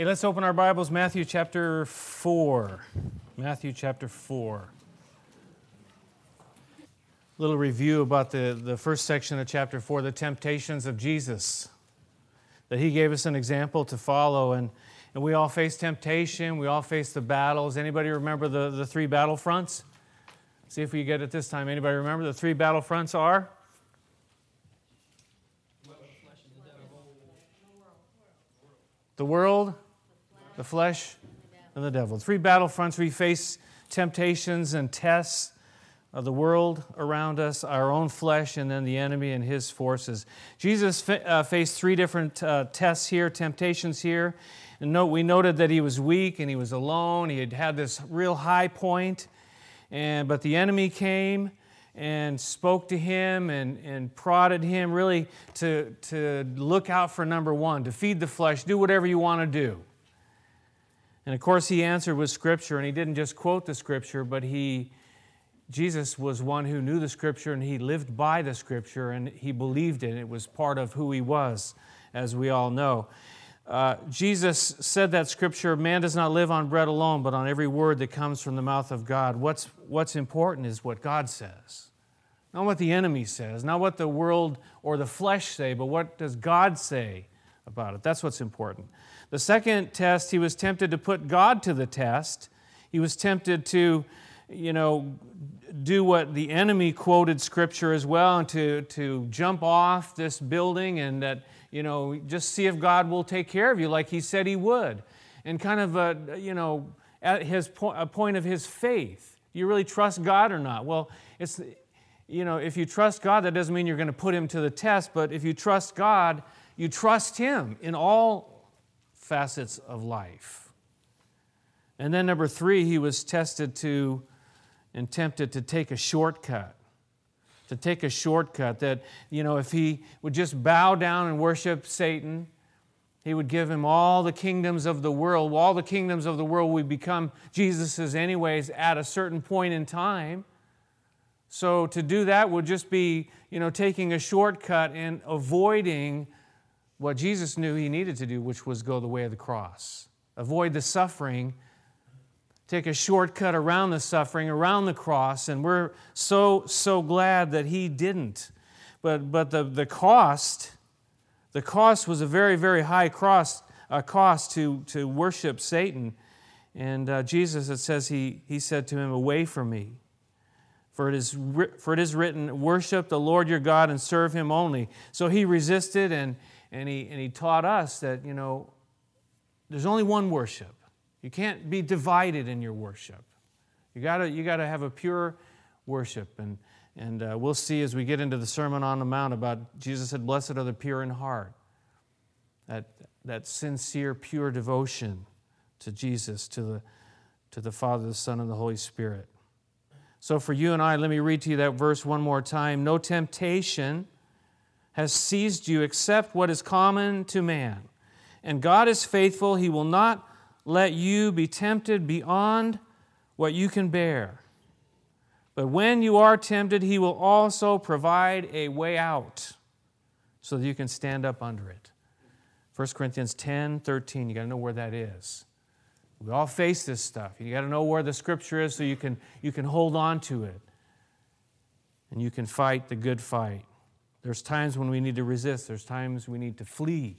Hey, let's open our Bibles, Matthew chapter 4. Matthew chapter 4. A little review about the, the first section of chapter 4, the temptations of Jesus. That he gave us an example to follow, and, and we all face temptation, we all face the battles. Anybody remember the, the three battle fronts? See if we get it this time. Anybody remember the three battle fronts are? The world, the flesh, and the devil. Three battlefronts we face temptations and tests of the world around us, our own flesh, and then the enemy and his forces. Jesus fa- uh, faced three different uh, tests here, temptations here. And note, we noted that he was weak and he was alone. He had had this real high point, and, but the enemy came and spoke to him and, and prodded him really to, to look out for number one, to feed the flesh, do whatever you want to do. And of course, he answered with Scripture, and he didn't just quote the Scripture, but he, Jesus was one who knew the Scripture and he lived by the Scripture and he believed it. It was part of who he was, as we all know. Uh, Jesus said that Scripture man does not live on bread alone, but on every word that comes from the mouth of God. What's, what's important is what God says. Not what the enemy says, not what the world or the flesh say, but what does God say about it. That's what's important. The second test, he was tempted to put God to the test. He was tempted to, you know, do what the enemy quoted scripture as well and to, to jump off this building and that, you know, just see if God will take care of you like he said he would. And kind of, a, you know, at his po- a point of his faith. Do you really trust God or not? Well, it's, you know, if you trust God, that doesn't mean you're going to put him to the test, but if you trust God, you trust him in all facets of life. And then, number three, he was tested to and tempted to take a shortcut. To take a shortcut that, you know, if he would just bow down and worship Satan, he would give him all the kingdoms of the world. All the kingdoms of the world would become Jesus's, anyways, at a certain point in time. So to do that would just be, you know, taking a shortcut and avoiding what Jesus knew he needed to do, which was go the way of the cross. Avoid the suffering, take a shortcut around the suffering, around the cross, and we're so, so glad that he didn't. But, but the, the cost, the cost was a very, very high cost, uh, cost to, to worship Satan. And uh, Jesus, it says, he, he said to him, Away from me. For it, is, for it is written, Worship the Lord your God and serve him only. So he resisted and, and, he, and he taught us that, you know, there's only one worship. You can't be divided in your worship. You gotta, you gotta have a pure worship. And, and uh, we'll see as we get into the Sermon on the Mount about Jesus said, Blessed are the pure in heart. That, that sincere, pure devotion to Jesus, to the, to the Father, the Son, and the Holy Spirit. So, for you and I, let me read to you that verse one more time. No temptation has seized you except what is common to man. And God is faithful. He will not let you be tempted beyond what you can bear. But when you are tempted, He will also provide a way out so that you can stand up under it. 1 Corinthians 10 13, you got to know where that is. We all face this stuff. You got to know where the scripture is so you can, you can hold on to it and you can fight the good fight. There's times when we need to resist, there's times we need to flee.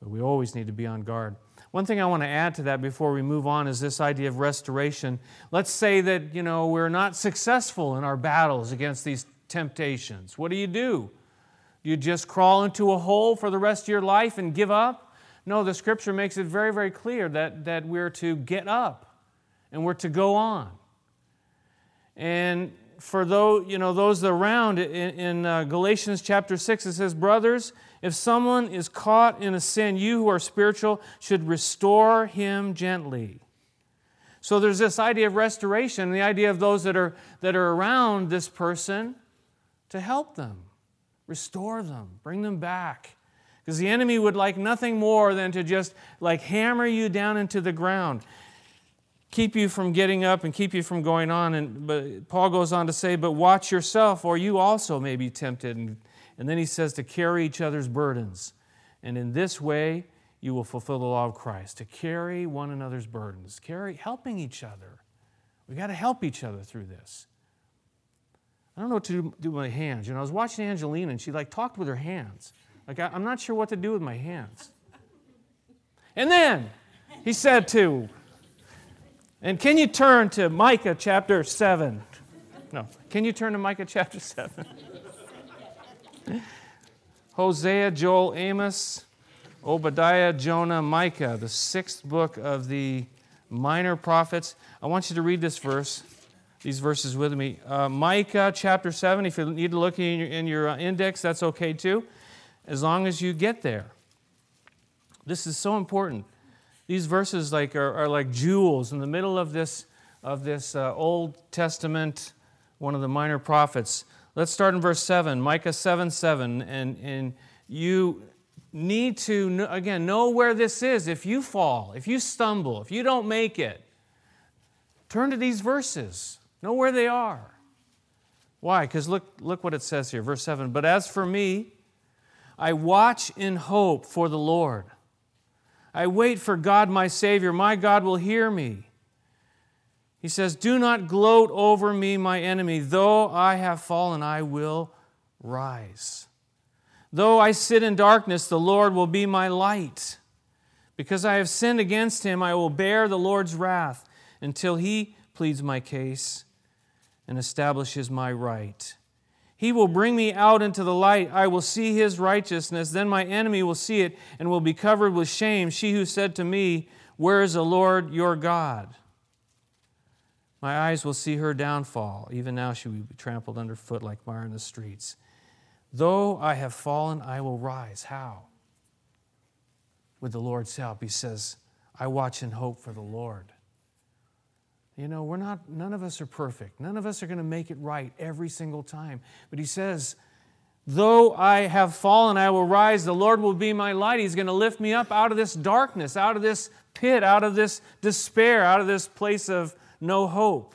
But we always need to be on guard. One thing I want to add to that before we move on is this idea of restoration. Let's say that, you know, we're not successful in our battles against these temptations. What do you do? Do you just crawl into a hole for the rest of your life and give up? No, the scripture makes it very, very clear that, that we're to get up and we're to go on. And for those, you know, those around, in, in uh, Galatians chapter 6, it says, Brothers, if someone is caught in a sin, you who are spiritual should restore him gently. So there's this idea of restoration, the idea of those that are, that are around this person to help them, restore them, bring them back because the enemy would like nothing more than to just like hammer you down into the ground, keep you from getting up and keep you from going on. And but Paul goes on to say, But watch yourself, or you also may be tempted. And, and then he says to carry each other's burdens. And in this way, you will fulfill the law of Christ, to carry one another's burdens, carry helping each other. We got to help each other through this. I don't know what to do, with my hands. You know, I was watching Angelina and she like talked with her hands. Like I, I'm not sure what to do with my hands. And then he said to, and can you turn to Micah chapter 7? No, can you turn to Micah chapter 7? Hosea, Joel, Amos, Obadiah, Jonah, Micah, the sixth book of the minor prophets. I want you to read this verse, these verses with me. Uh, Micah chapter 7, if you need to look in your, in your uh, index, that's okay too, as long as you get there. This is so important. These verses like are, are like jewels in the middle of this, of this uh, Old Testament, one of the minor prophets. Let's start in verse 7, Micah 7 7. And, and you need to, again, know where this is. If you fall, if you stumble, if you don't make it, turn to these verses. Know where they are. Why? Because look, look what it says here, verse 7. But as for me, I watch in hope for the Lord. I wait for God, my Savior. My God will hear me. He says, Do not gloat over me, my enemy. Though I have fallen, I will rise. Though I sit in darkness, the Lord will be my light. Because I have sinned against him, I will bear the Lord's wrath until he pleads my case and establishes my right. He will bring me out into the light. I will see his righteousness. Then my enemy will see it and will be covered with shame. She who said to me, Where is the Lord your God? My eyes will see her downfall. Even now she will be trampled underfoot like mire in the streets. Though I have fallen, I will rise. How? With the Lord's help. He says, I watch and hope for the Lord. You know, we're not, none of us are perfect. None of us are going to make it right every single time. But he says, Though I have fallen, I will rise. The Lord will be my light. He's going to lift me up out of this darkness, out of this pit, out of this despair, out of this place of no hope.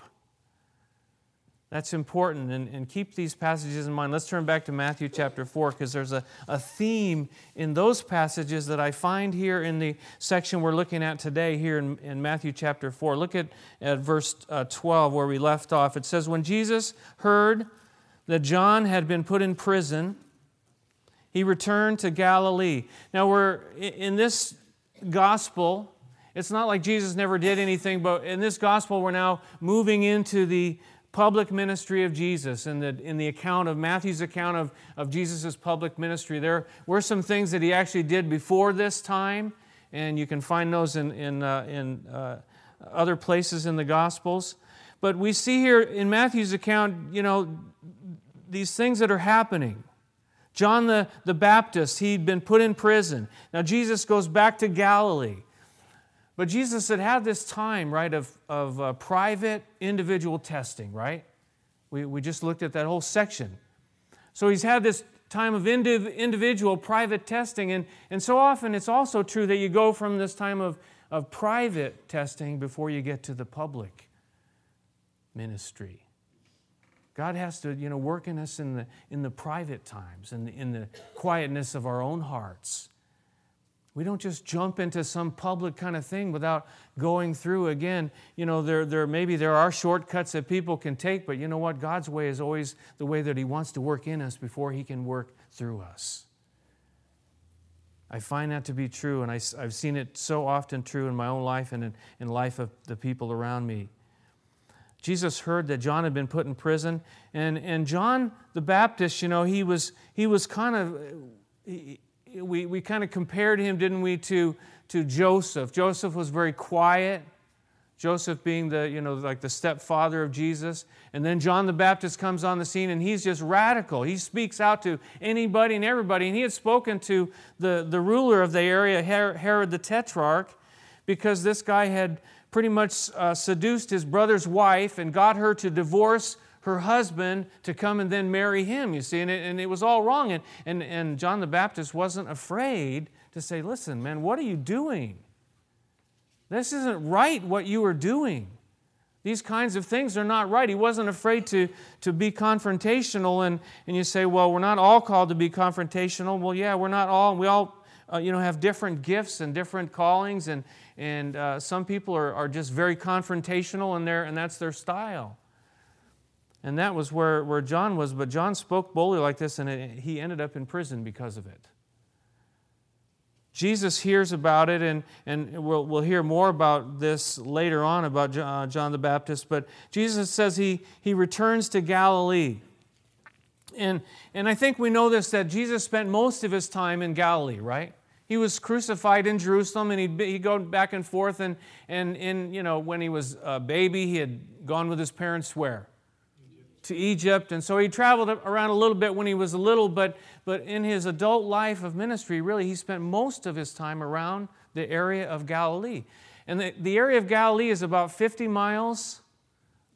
That's important, and, and keep these passages in mind. Let's turn back to Matthew chapter 4 because there's a, a theme in those passages that I find here in the section we're looking at today, here in, in Matthew chapter 4. Look at, at verse uh, 12 where we left off. It says, When Jesus heard that John had been put in prison, he returned to Galilee. Now, we're in this gospel, it's not like Jesus never did anything, but in this gospel, we're now moving into the public ministry of Jesus in the, in the account of Matthew's account of, of Jesus' public ministry. There were some things that he actually did before this time, and you can find those in, in, uh, in uh, other places in the Gospels. But we see here in Matthew's account, you know, these things that are happening. John the, the Baptist, he'd been put in prison. Now Jesus goes back to Galilee. But Jesus had had this time, right, of, of uh, private individual testing, right? We, we just looked at that whole section. So he's had this time of indiv- individual private testing. And, and so often it's also true that you go from this time of, of private testing before you get to the public ministry. God has to, you know, work in us in the, in the private times, in the, in the quietness of our own hearts. We don't just jump into some public kind of thing without going through again. You know, there, there maybe there are shortcuts that people can take, but you know what? God's way is always the way that He wants to work in us before He can work through us. I find that to be true, and I, have seen it so often true in my own life and in, in life of the people around me. Jesus heard that John had been put in prison, and, and John the Baptist, you know, he was, he was kind of. He, we, we kind of compared him, didn't we, to, to Joseph. Joseph was very quiet. Joseph being the, you know, like the stepfather of Jesus. And then John the Baptist comes on the scene and he's just radical. He speaks out to anybody and everybody. And he had spoken to the, the ruler of the area, Herod the Tetrarch, because this guy had pretty much uh, seduced his brother's wife and got her to divorce her husband to come and then marry him, you see, and it, and it was all wrong. And, and, and John the Baptist wasn't afraid to say, Listen, man, what are you doing? This isn't right what you are doing. These kinds of things are not right. He wasn't afraid to, to be confrontational. And, and you say, well, we're not all called to be confrontational. Well, yeah, we're not all. We all uh, you know, have different gifts and different callings, and, and uh, some people are, are just very confrontational, and, and that's their style. And that was where, where John was, but John spoke boldly like this, and it, he ended up in prison because of it. Jesus hears about it, and, and we'll, we'll hear more about this later on about John, uh, John the Baptist. But Jesus says he, he returns to Galilee. And, and I think we know this that Jesus spent most of his time in Galilee, right? He was crucified in Jerusalem and he'd, he'd go back and forth. And, and in, you know, when he was a baby, he had gone with his parents where? To Egypt. And so he traveled around a little bit when he was little, but, but in his adult life of ministry, really, he spent most of his time around the area of Galilee. And the, the area of Galilee is about 50 miles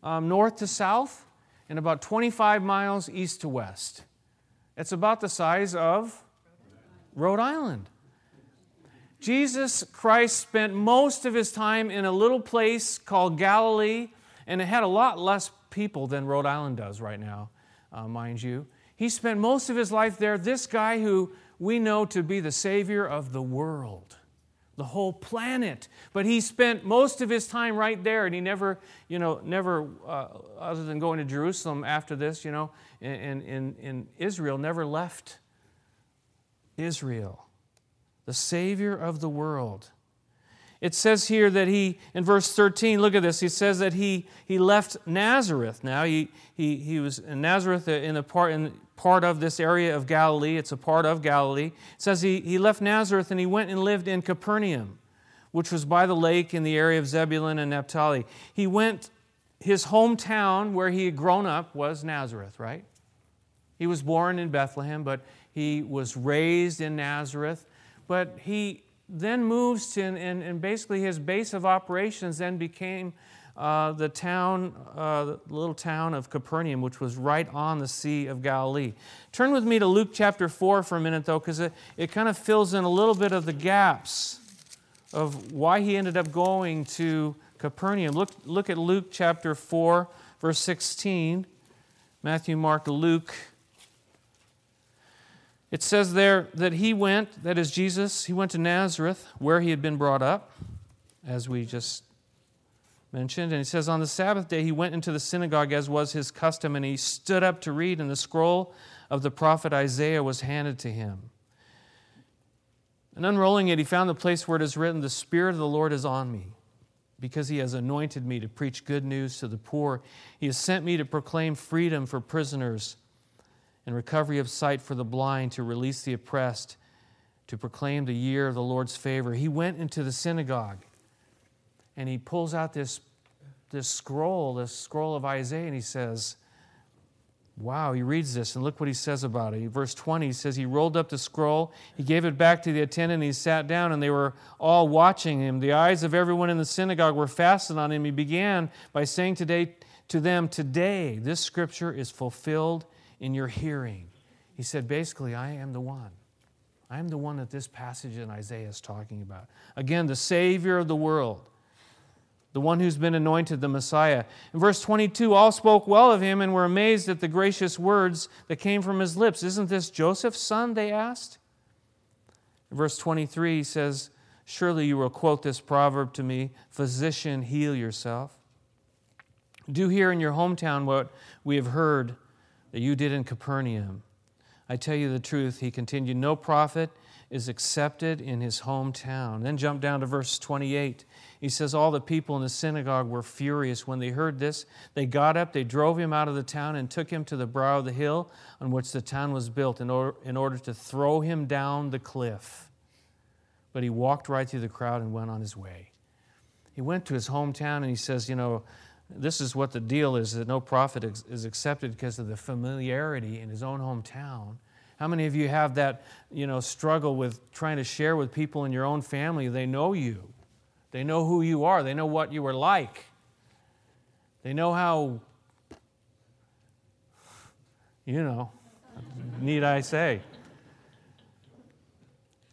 um, north to south and about 25 miles east to west. It's about the size of Rhode Island. Jesus Christ spent most of his time in a little place called Galilee, and it had a lot less people than Rhode Island does right now, uh, mind you. He spent most of his life there. This guy who we know to be the Savior of the world, the whole planet. But he spent most of his time right there, and he never, you know, never, uh, other than going to Jerusalem after this, you know, in, in, in Israel, never left Israel. The Savior of the world. It says here that he, in verse 13, look at this, he says that he, he left Nazareth. Now, he, he, he was in Nazareth uh, in a part, in part of this area of Galilee. It's a part of Galilee. It says he, he left Nazareth and he went and lived in Capernaum, which was by the lake in the area of Zebulun and Naphtali. He went, his hometown where he had grown up was Nazareth, right? He was born in Bethlehem, but he was raised in Nazareth. But he then moves to, and, and basically his base of operations then became uh, the town, uh, the little town of Capernaum, which was right on the Sea of Galilee. Turn with me to Luke chapter 4 for a minute, though, because it, it kind of fills in a little bit of the gaps of why he ended up going to Capernaum. Look, look at Luke chapter 4, verse 16. Matthew, Mark, Luke it says there that he went, that is Jesus, he went to Nazareth where he had been brought up, as we just mentioned. And he says, On the Sabbath day, he went into the synagogue as was his custom, and he stood up to read, and the scroll of the prophet Isaiah was handed to him. And unrolling it, he found the place where it is written, The Spirit of the Lord is on me, because he has anointed me to preach good news to the poor. He has sent me to proclaim freedom for prisoners and recovery of sight for the blind, to release the oppressed, to proclaim the year of the Lord's favor. He went into the synagogue and he pulls out this, this scroll, this scroll of Isaiah, and he says, Wow, he reads this, and look what he says about it. Verse 20 he says, He rolled up the scroll, he gave it back to the attendant, and he sat down, and they were all watching him. The eyes of everyone in the synagogue were fastened on him. He began by saying today to them, Today, this scripture is fulfilled in your hearing. He said, basically, I am the one. I am the one that this passage in Isaiah is talking about. Again, the Savior of the world, the one who's been anointed, the Messiah. In verse 22, all spoke well of him and were amazed at the gracious words that came from his lips. Isn't this Joseph's son? They asked. In verse 23, he says, Surely you will quote this proverb to me Physician, heal yourself. Do here in your hometown what we have heard that you did in Capernaum. I tell you the truth, he continued, no prophet is accepted in his hometown. Then jump down to verse 28. He says, All the people in the synagogue were furious when they heard this. They got up, they drove him out of the town, and took him to the brow of the hill on which the town was built in order, in order to throw him down the cliff. But he walked right through the crowd and went on his way. He went to his hometown and he says, You know, this is what the deal is that no prophet is accepted because of the familiarity in his own hometown. How many of you have that, you know, struggle with trying to share with people in your own family? They know you. They know who you are. They know what you were like. They know how, you know, need I say.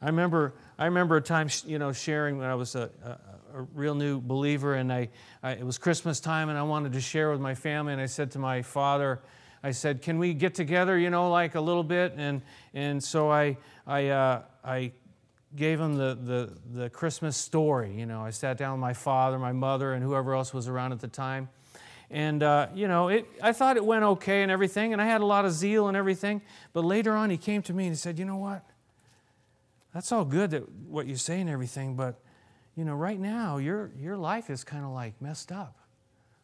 I remember, I remember a time, you know, sharing when I was a, a a real new believer, and I, I, it was Christmas time, and I wanted to share with my family. And I said to my father, I said, "Can we get together? You know, like a little bit?" And and so I I uh, I gave him the, the, the Christmas story. You know, I sat down with my father, my mother, and whoever else was around at the time. And, uh, you know, it, I thought it went okay and everything, and I had a lot of zeal and everything. But later on, he came to me and he said, You know what? That's all good that what you say and everything, but, you know, right now, your, your life is kind of like messed up.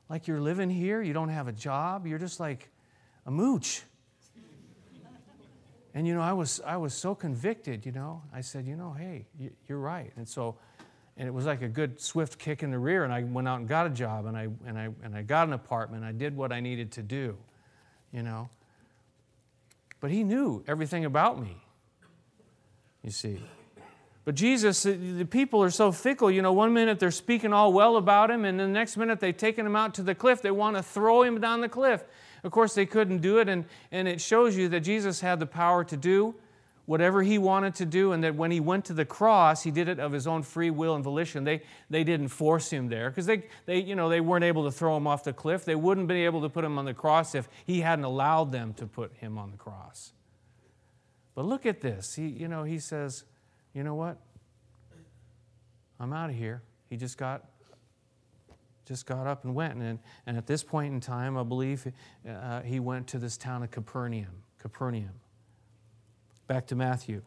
Like you're living here, you don't have a job, you're just like a mooch. And you know, I was I was so convicted. You know, I said, you know, hey, you're right. And so, and it was like a good swift kick in the rear. And I went out and got a job, and I and I and I got an apartment. I did what I needed to do. You know. But he knew everything about me. You see. But Jesus, the people are so fickle. You know, one minute they're speaking all well about him, and the next minute they've taken him out to the cliff. They want to throw him down the cliff. Of course, they couldn't do it, and, and it shows you that Jesus had the power to do whatever he wanted to do, and that when he went to the cross, he did it of his own free will and volition. They, they didn't force him there because they, they, you know, they weren't able to throw him off the cliff. They wouldn't be able to put him on the cross if he hadn't allowed them to put him on the cross. But look at this. He, you know, he says, you know what? I'm out of here. He just got just got up and went. And, and at this point in time, I believe uh, he went to this town of Capernaum. Capernaum. Back to Matthew.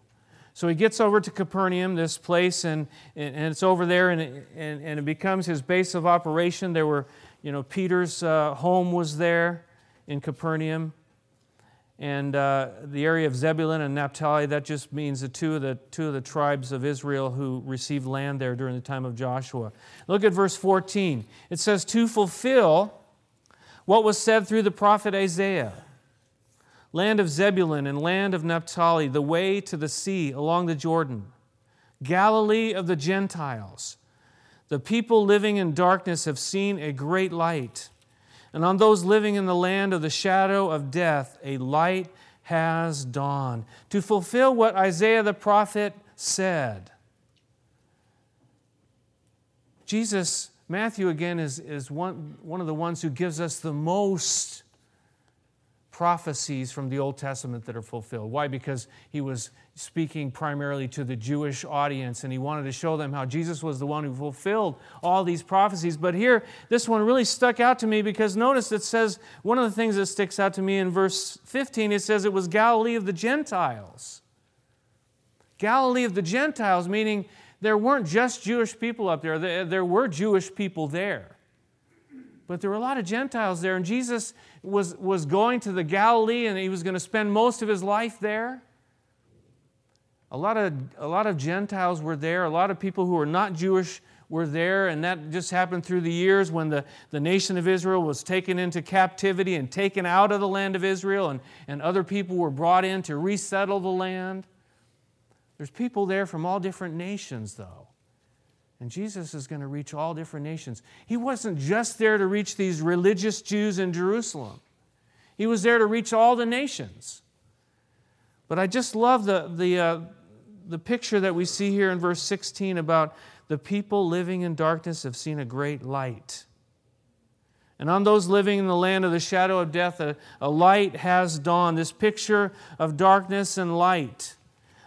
So he gets over to Capernaum, this place, and, and, and it's over there, and it, and, and it becomes his base of operation. There were, you know, Peter's uh, home was there in Capernaum and uh, the area of Zebulun and Naphtali, that just means the two, of the two of the tribes of Israel who received land there during the time of Joshua. Look at verse 14. It says, To fulfill what was said through the prophet Isaiah land of Zebulun and land of Naphtali, the way to the sea along the Jordan, Galilee of the Gentiles. The people living in darkness have seen a great light and on those living in the land of the shadow of death, a light has dawned. To fulfill what Isaiah the prophet said. Jesus, Matthew again, is, is one, one of the ones who gives us the most prophecies from the Old Testament that are fulfilled. Why? Because he was speaking primarily to the Jewish audience and he wanted to show them how Jesus was the one who fulfilled all these prophecies. But here, this one really stuck out to me because notice it says, one of the things that sticks out to me in verse 15, it says it was Galilee of the Gentiles. Galilee of the Gentiles, meaning there weren't just Jewish people up there, there, were Jewish people there. But there were a lot of Gentiles there, and Jesus was, was going to the Galilee and he was going to spend most of his life there. A lot, of, a lot of Gentiles were there, a lot of people who were not Jewish were there, and that just happened through the years when the, the nation of Israel was taken into captivity and taken out of the land of Israel, and, and other people were brought in to resettle the land. There's people there from all different nations, though. And Jesus is going to reach all different nations. He wasn't just there to reach these religious Jews in Jerusalem, he was there to reach all the nations. But I just love the, the, uh, the picture that we see here in verse 16 about the people living in darkness have seen a great light. And on those living in the land of the shadow of death, a, a light has dawned. This picture of darkness and light.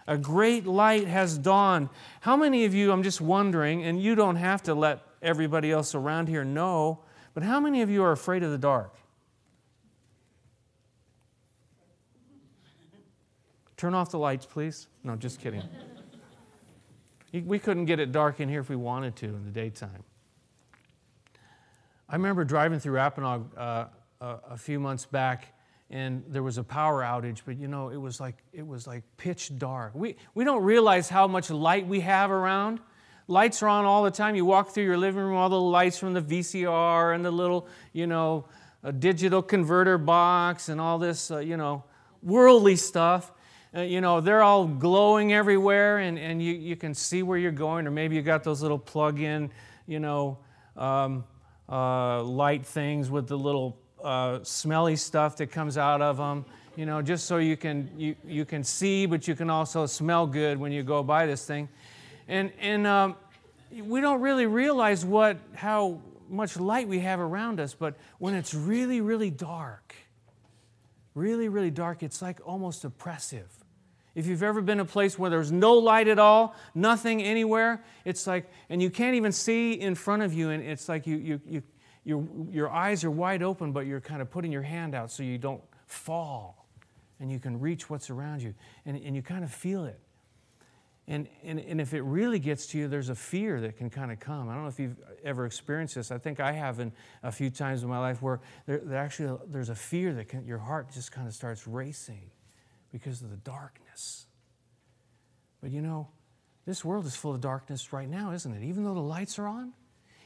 A great light has dawned. How many of you, I'm just wondering, and you don't have to let everybody else around here know, but how many of you are afraid of the dark? Turn off the lights, please. No, just kidding. we couldn't get it dark in here if we wanted to in the daytime. I remember driving through Apponaug uh, a, a few months back, and there was a power outage, but you know, it was like it was like pitch dark. We we don't realize how much light we have around. Lights are on all the time. You walk through your living room, all the lights from the VCR and the little, you know, digital converter box and all this, uh, you know, worldly stuff uh, you know, they're all glowing everywhere and, and you, you can see where you're going, or maybe you got those little plug in, you know, um, uh, light things with the little uh, smelly stuff that comes out of them, you know, just so you can, you, you can see, but you can also smell good when you go by this thing. And, and um, we don't really realize what, how much light we have around us, but when it's really, really dark, really, really dark, it's like almost oppressive. If you've ever been a place where there's no light at all, nothing anywhere, it's like, and you can't even see in front of you, and it's like you, you, you, your, your eyes are wide open, but you're kind of putting your hand out so you don't fall and you can reach what's around you, and, and you kind of feel it. And, and, and if it really gets to you, there's a fear that can kind of come. I don't know if you've ever experienced this. I think I have in a few times in my life where there, there actually there's a fear that can, your heart just kind of starts racing because of the darkness. But you know, this world is full of darkness right now, isn't it? Even though the lights are on,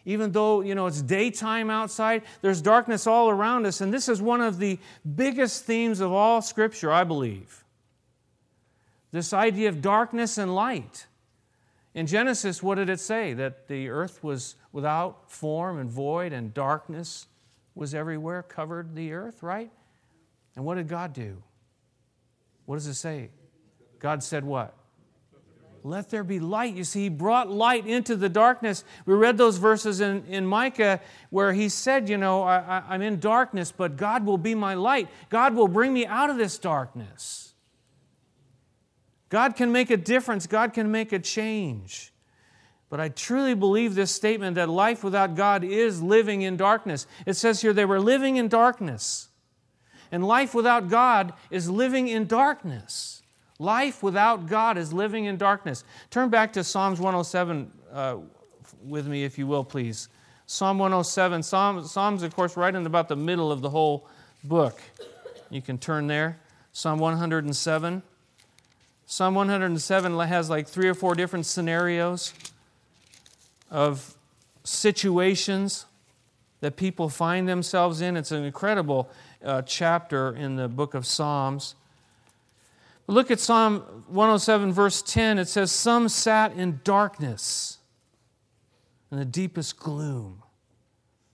even though you know it's daytime outside, there's darkness all around us, and this is one of the biggest themes of all Scripture, I believe this idea of darkness and light. In Genesis, what did it say? That the earth was without form and void, and darkness was everywhere, covered the earth, right? And what did God do? What does it say? God said what? Let there be light. You see, He brought light into the darkness. We read those verses in, in Micah where He said, You know, I, I'm in darkness, but God will be my light. God will bring me out of this darkness. God can make a difference, God can make a change. But I truly believe this statement that life without God is living in darkness. It says here they were living in darkness. And life without God is living in darkness. Life without God is living in darkness. Turn back to Psalms 107 uh, with me, if you will, please. Psalm 107. Psalm, Psalms, of course, right in about the middle of the whole book. You can turn there. Psalm 107. Psalm 107 has like three or four different scenarios of situations that people find themselves in. It's an incredible uh, chapter in the book of Psalms. Look at Psalm 107, verse 10. It says, Some sat in darkness, in the deepest gloom.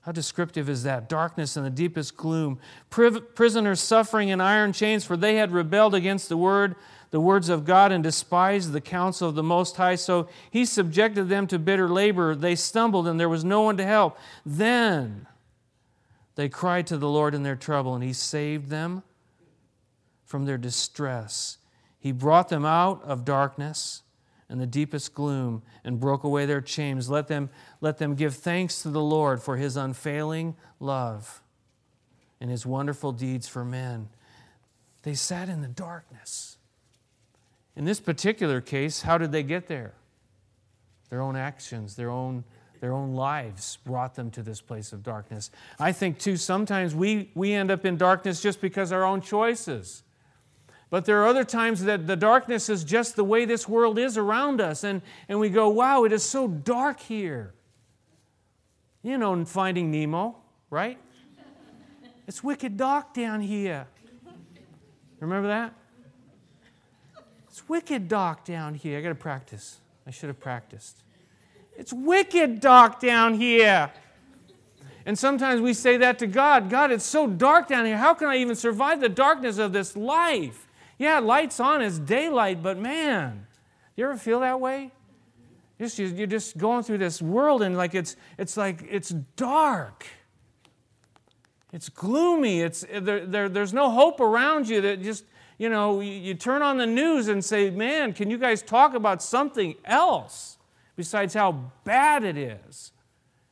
How descriptive is that? Darkness and the deepest gloom. Prisoners suffering in iron chains, for they had rebelled against the word the words of God and despised the counsel of the Most High. So he subjected them to bitter labor. They stumbled, and there was no one to help. Then they cried to the Lord in their trouble, and he saved them from their distress. He brought them out of darkness and the deepest gloom and broke away their chains. Let them, let them give thanks to the Lord for his unfailing love and his wonderful deeds for men. They sat in the darkness in this particular case, how did they get there? Their own actions, their own, their own lives brought them to this place of darkness. I think, too, sometimes we, we end up in darkness just because our own choices. But there are other times that the darkness is just the way this world is around us, and, and we go, wow, it is so dark here. You know, Finding Nemo, right? It's wicked dark down here. Remember that? It's wicked dark down here. I got to practice. I should have practiced. It's wicked dark down here. And sometimes we say that to God God, it's so dark down here. How can I even survive the darkness of this life? Yeah, lights on, it's daylight, but man, you ever feel that way? Just, you're just going through this world and like it's, it's like it's dark. It's gloomy. It's, eh, there, there, there's no hope around you that just you know, you, turn on the news and say, man, can you guys talk about something else besides how bad it is?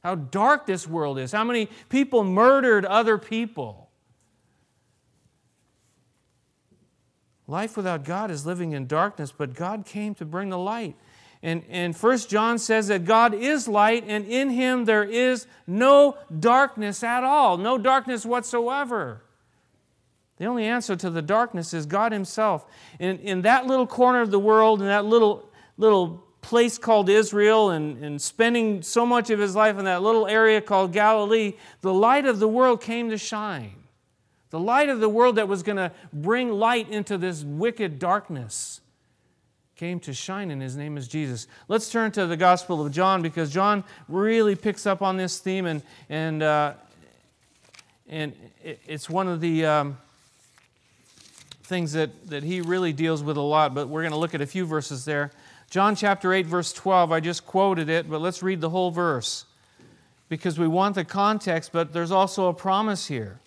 How dark this world is? How many people murdered other people? Life without God is living in darkness, but God came to bring the light. And, and 1 John says that God is light, and in him there is no darkness at all, no darkness whatsoever. The only answer to the darkness is God Himself. In, in that little corner of the world, in that little, little place called Israel, and, and spending so much of His life in that little area called Galilee, the light of the world came to shine. The light of the world that was going to bring light into this wicked darkness came to shine, and His name is Jesus. Let's turn to the Gospel of John because John really picks up on this theme, and, and, uh, and it's one of the. Um, things that, that he really deals with a lot, but we're going to look at a few verses there. John chapter 8, verse 12, I just quoted it, but let's read the whole verse because we want the context, but there's also a promise here.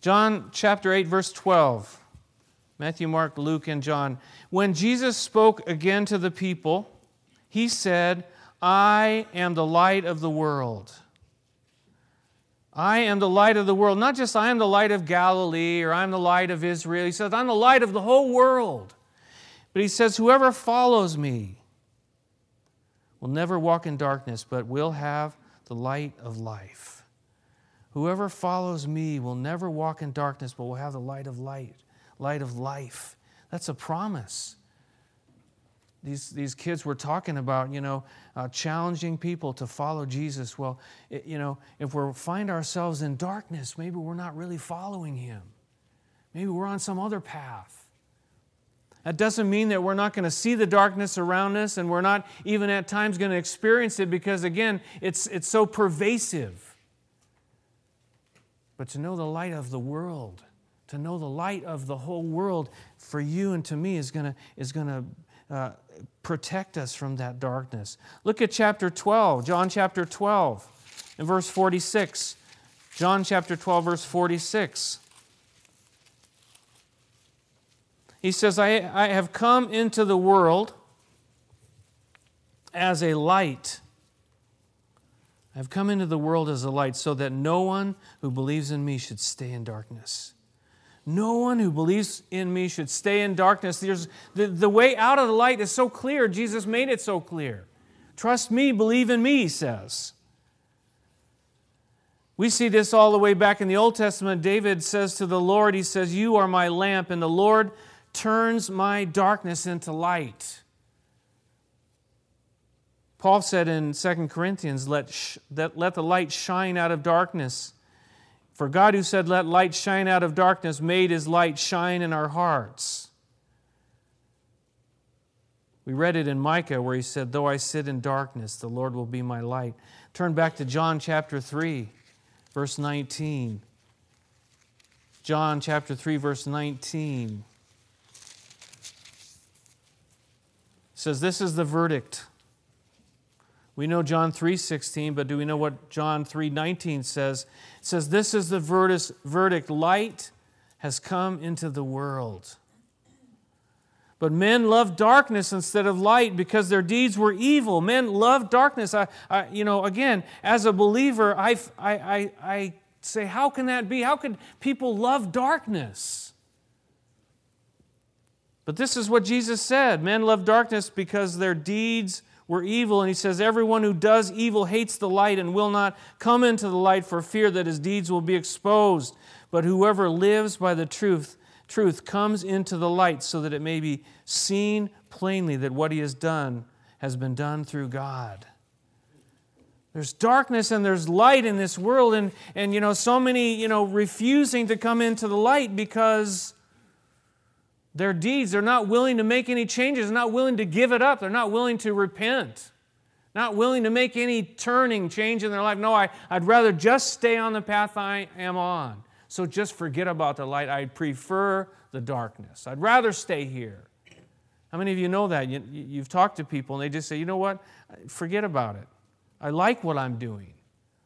John chapter 8, verse 12. Matthew, Mark, Luke, and John. When Jesus spoke again to the people, he said, I am the light of the world. I am the light of the world. Not just I am the light of Galilee or I'm the light of Israel. He says, I'm the light of the whole world. But he says, Whoever follows me will never walk in darkness, but will have the light of life. Whoever follows me will never walk in darkness, but will have the light of light, light of life. That's a promise. These, these kids were talking about, you know, uh, challenging people to follow Jesus. Well, it, you know, if we find ourselves in darkness, maybe we're not really following Him. Maybe we're on some other path. That doesn't mean that we're not going to see the darkness around us and we're not even at times going to experience it because, again, it's, it's so pervasive. But to know the light of the world, to know the light of the whole world for you and to me is going to, is to uh, protect us from that darkness. Look at chapter 12, John chapter 12, and verse 46. John chapter 12, verse 46. He says, I, I have come into the world as a light. I've come into the world as a light so that no one who believes in me should stay in darkness. No one who believes in me should stay in darkness. There's, the, the way out of the light is so clear. Jesus made it so clear. Trust me, believe in me, he says. We see this all the way back in the Old Testament. David says to the Lord, He says, You are my lamp, and the Lord turns my darkness into light. Paul said in 2 Corinthians, let, sh- that, let the light shine out of darkness. For God, who said, Let light shine out of darkness, made his light shine in our hearts. We read it in Micah where he said, Though I sit in darkness, the Lord will be my light. Turn back to John chapter 3, verse 19. John chapter 3, verse 19. says this is the verdict. We know John 3:16, but do we know what John 3:19 says? It says this is the verdict light has come into the world. But men love darkness instead of light because their deeds were evil. Men love darkness. I, I you know, again, as a believer, I, I, I, I say, how can that be? How can people love darkness? But this is what Jesus said Men love darkness because their deeds were evil. And he says, Everyone who does evil hates the light and will not come into the light for fear that his deeds will be exposed. But whoever lives by the truth, truth comes into the light so that it may be seen plainly that what he has done has been done through God. There's darkness and there's light in this world, and, and you know, so many, you know, refusing to come into the light because their deeds. They're not willing to make any changes, not willing to give it up, they're not willing to repent, not willing to make any turning change in their life. No, I, I'd rather just stay on the path I am on. So just forget about the light. I'd prefer the darkness. I'd rather stay here. How many of you know that? You, you've talked to people and they just say, you know what? Forget about it. I like what I'm doing.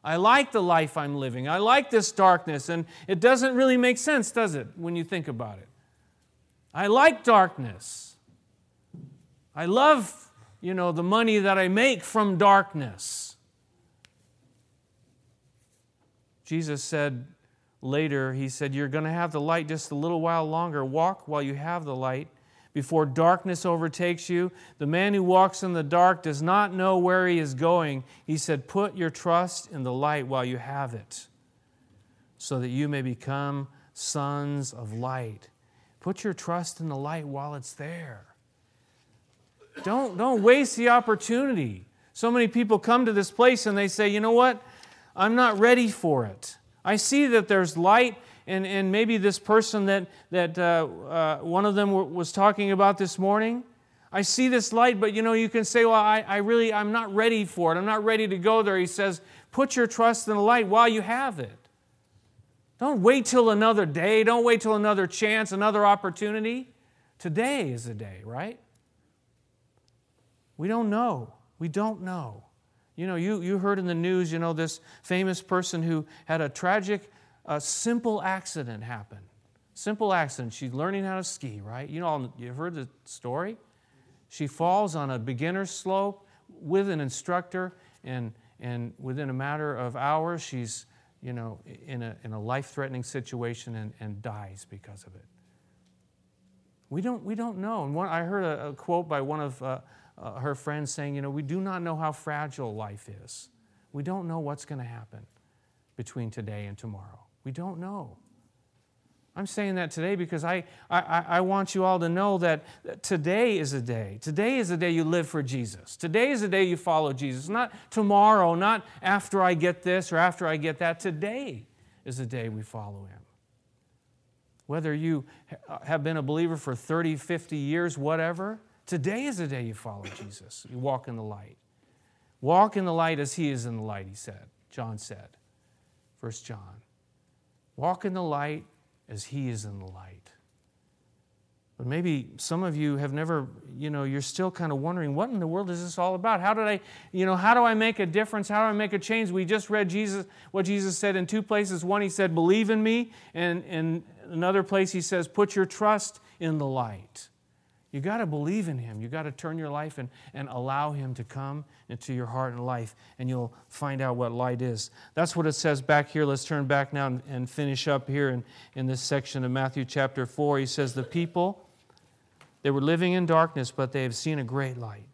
I like the life I'm living. I like this darkness. And it doesn't really make sense, does it, when you think about it? I like darkness. I love, you know, the money that I make from darkness. Jesus said later, He said, You're going to have the light just a little while longer. Walk while you have the light before darkness overtakes you. The man who walks in the dark does not know where he is going. He said, Put your trust in the light while you have it, so that you may become sons of light. Put your trust in the light while it's there. Don't, don't waste the opportunity. So many people come to this place and they say, you know what? I'm not ready for it. I see that there's light, and, and maybe this person that, that uh, uh, one of them was talking about this morning, I see this light, but you know, you can say, well, I, I really, I'm not ready for it. I'm not ready to go there. He says, put your trust in the light while you have it. Don't wait till another day. Don't wait till another chance, another opportunity. Today is the day, right? We don't know. We don't know. You know, you, you heard in the news, you know, this famous person who had a tragic, uh, simple accident happen. Simple accident. She's learning how to ski, right? You know, you've heard the story. She falls on a beginner slope with an instructor, and, and within a matter of hours, she's you know, in a, in a life threatening situation and, and dies because of it. We don't, we don't know. And one, I heard a, a, quote by one of uh, uh, her friends saying, you know, we do not know how fragile life is. We don't know what's going to happen between today and tomorrow. We don't know. I'm saying that today because I, I, I want you all to know that today is a day. Today is a day you live for Jesus. Today is a day you follow Jesus. Not tomorrow, not after I get this or after I get that. Today is the day we follow Him. Whether you have been a believer for 30, 50 years, whatever, today is the day you follow Jesus. You walk in the light. Walk in the light as He is in the light, He said. John said. First John. Walk in the light as He is in the light. But maybe some of you have never, you know, you're still kind of wondering, what in the world is this all about? How did I, you know, how do I make a difference? How do I make a change? We just read Jesus, what Jesus said in two places. One, he said, believe in me. And in another place, he says, put your trust in the light. You got to believe in Him. You got to turn your life and, and allow Him to come into your heart and life, and you'll find out what light is. That's what it says back here. Let's turn back now and, and finish up here in, in this section of Matthew chapter 4. He says, The people, they were living in darkness, but they have seen a great light.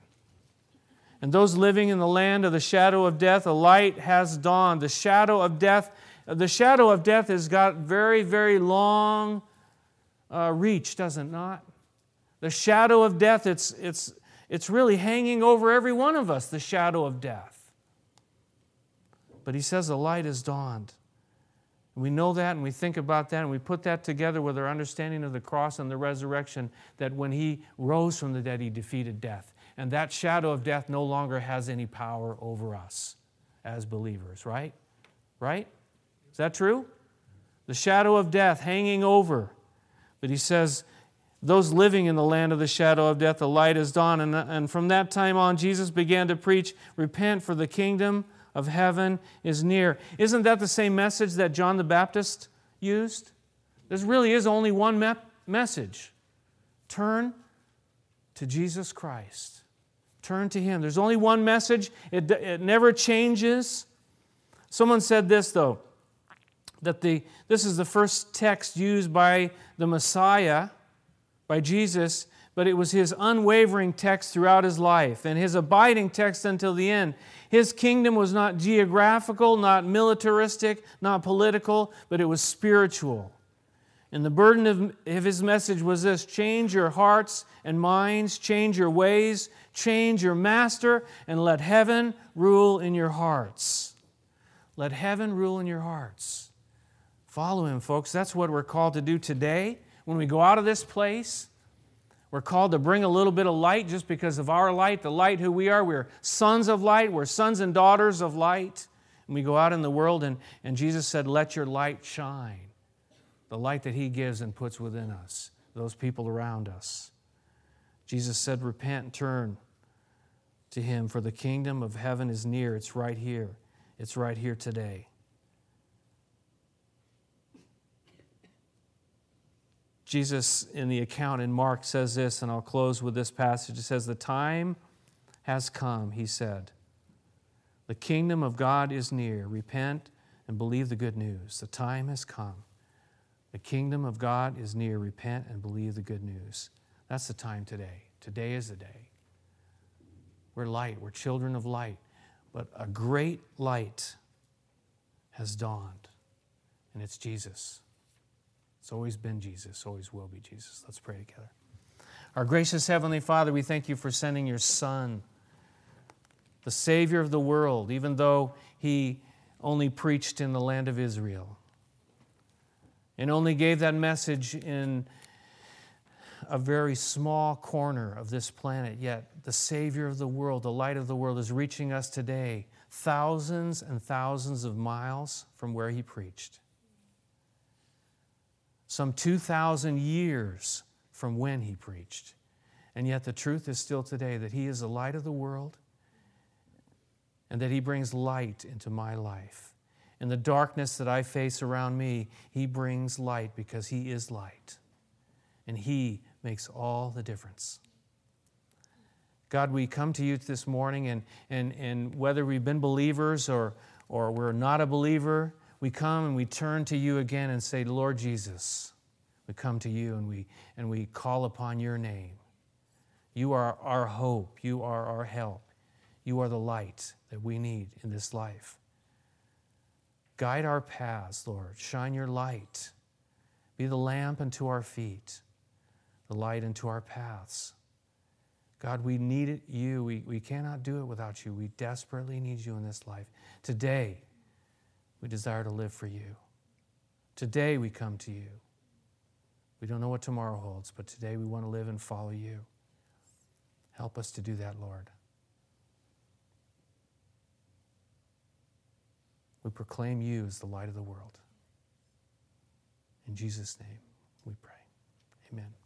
And those living in the land of the shadow of death, a light has dawned. The shadow of death, the shadow of death has got very, very long uh, reach, does it not? The shadow of death, it's, it's, it's really hanging over every one of us, the shadow of death. But he says the light has dawned. We know that and we think about that and we put that together with our understanding of the cross and the resurrection that when he rose from the dead, he defeated death. And that shadow of death no longer has any power over us as believers, right? Right? Is that true? The shadow of death hanging over. But he says, those living in the land of the shadow of death, the light is dawn. And, and from that time on, Jesus began to preach, Repent, for the kingdom of heaven is near. Isn't that the same message that John the Baptist used? This really is only one me- message turn to Jesus Christ. Turn to Him. There's only one message, it, it never changes. Someone said this, though, that the, this is the first text used by the Messiah by Jesus, but it was his unwavering text throughout his life and his abiding text until the end. His kingdom was not geographical, not militaristic, not political, but it was spiritual. And the burden of, his message was this change your hearts and minds, change your ways, change your master, and let heaven rule in your hearts. Let heaven rule in your hearts. Follow him, folks. That's what we're called to do today when we go out of this place, we're called to bring a little bit of light just because of our light, the light who we are. We're sons of light, we're sons and daughters of light. And we go out in the world, and, and Jesus said, Let your light shine. The light that He gives and puts within us, those people around us. Jesus said, Repent and turn to Him, for the kingdom of heaven is near. It's right here, it's right here today. Jesus, in the account in Mark, says this, and I'll close with this passage. It says, The time has come, he said. The kingdom of God is near. Repent and believe the good news. The time has come. The kingdom of God is near. Repent and believe the good news. That's the time today. Today is the day. We're light, we're children of light. But a great light has dawned, and it's Jesus. It's always been Jesus, always will be Jesus. Let's pray together. Our gracious Heavenly Father, we thank you for sending your Son, the Savior of the world, even though he only preached in the land of Israel and only gave that message in a very small corner of this planet, yet the Savior of the world, the light of the world, is reaching us today, thousands and thousands of miles from where he preached some 2,000 years from when he preached. And yet the truth is still today that he is the light of the world and that he brings light into my life. In the darkness that I face around me, He brings light because He is light. And He makes all the difference. God, we come to you this morning, and, and, and whether we've been believers or, or we're not a believer, we come and we turn to you again and say, Lord Jesus, we come to you and we, and we call upon your name. You are our hope. You are our help. You are the light that we need in this life. Guide our paths, Lord. Shine your light. Be the lamp unto our feet, the light unto our paths. God, we need you. We, we cannot do it without you. We desperately need you in this life. Today, we desire to live for you. Today, we come to you. We don't know what tomorrow holds, but today we want to live and follow you. Help us to do that, Lord. We proclaim you as the light of the world. In Jesus' name we pray. Amen.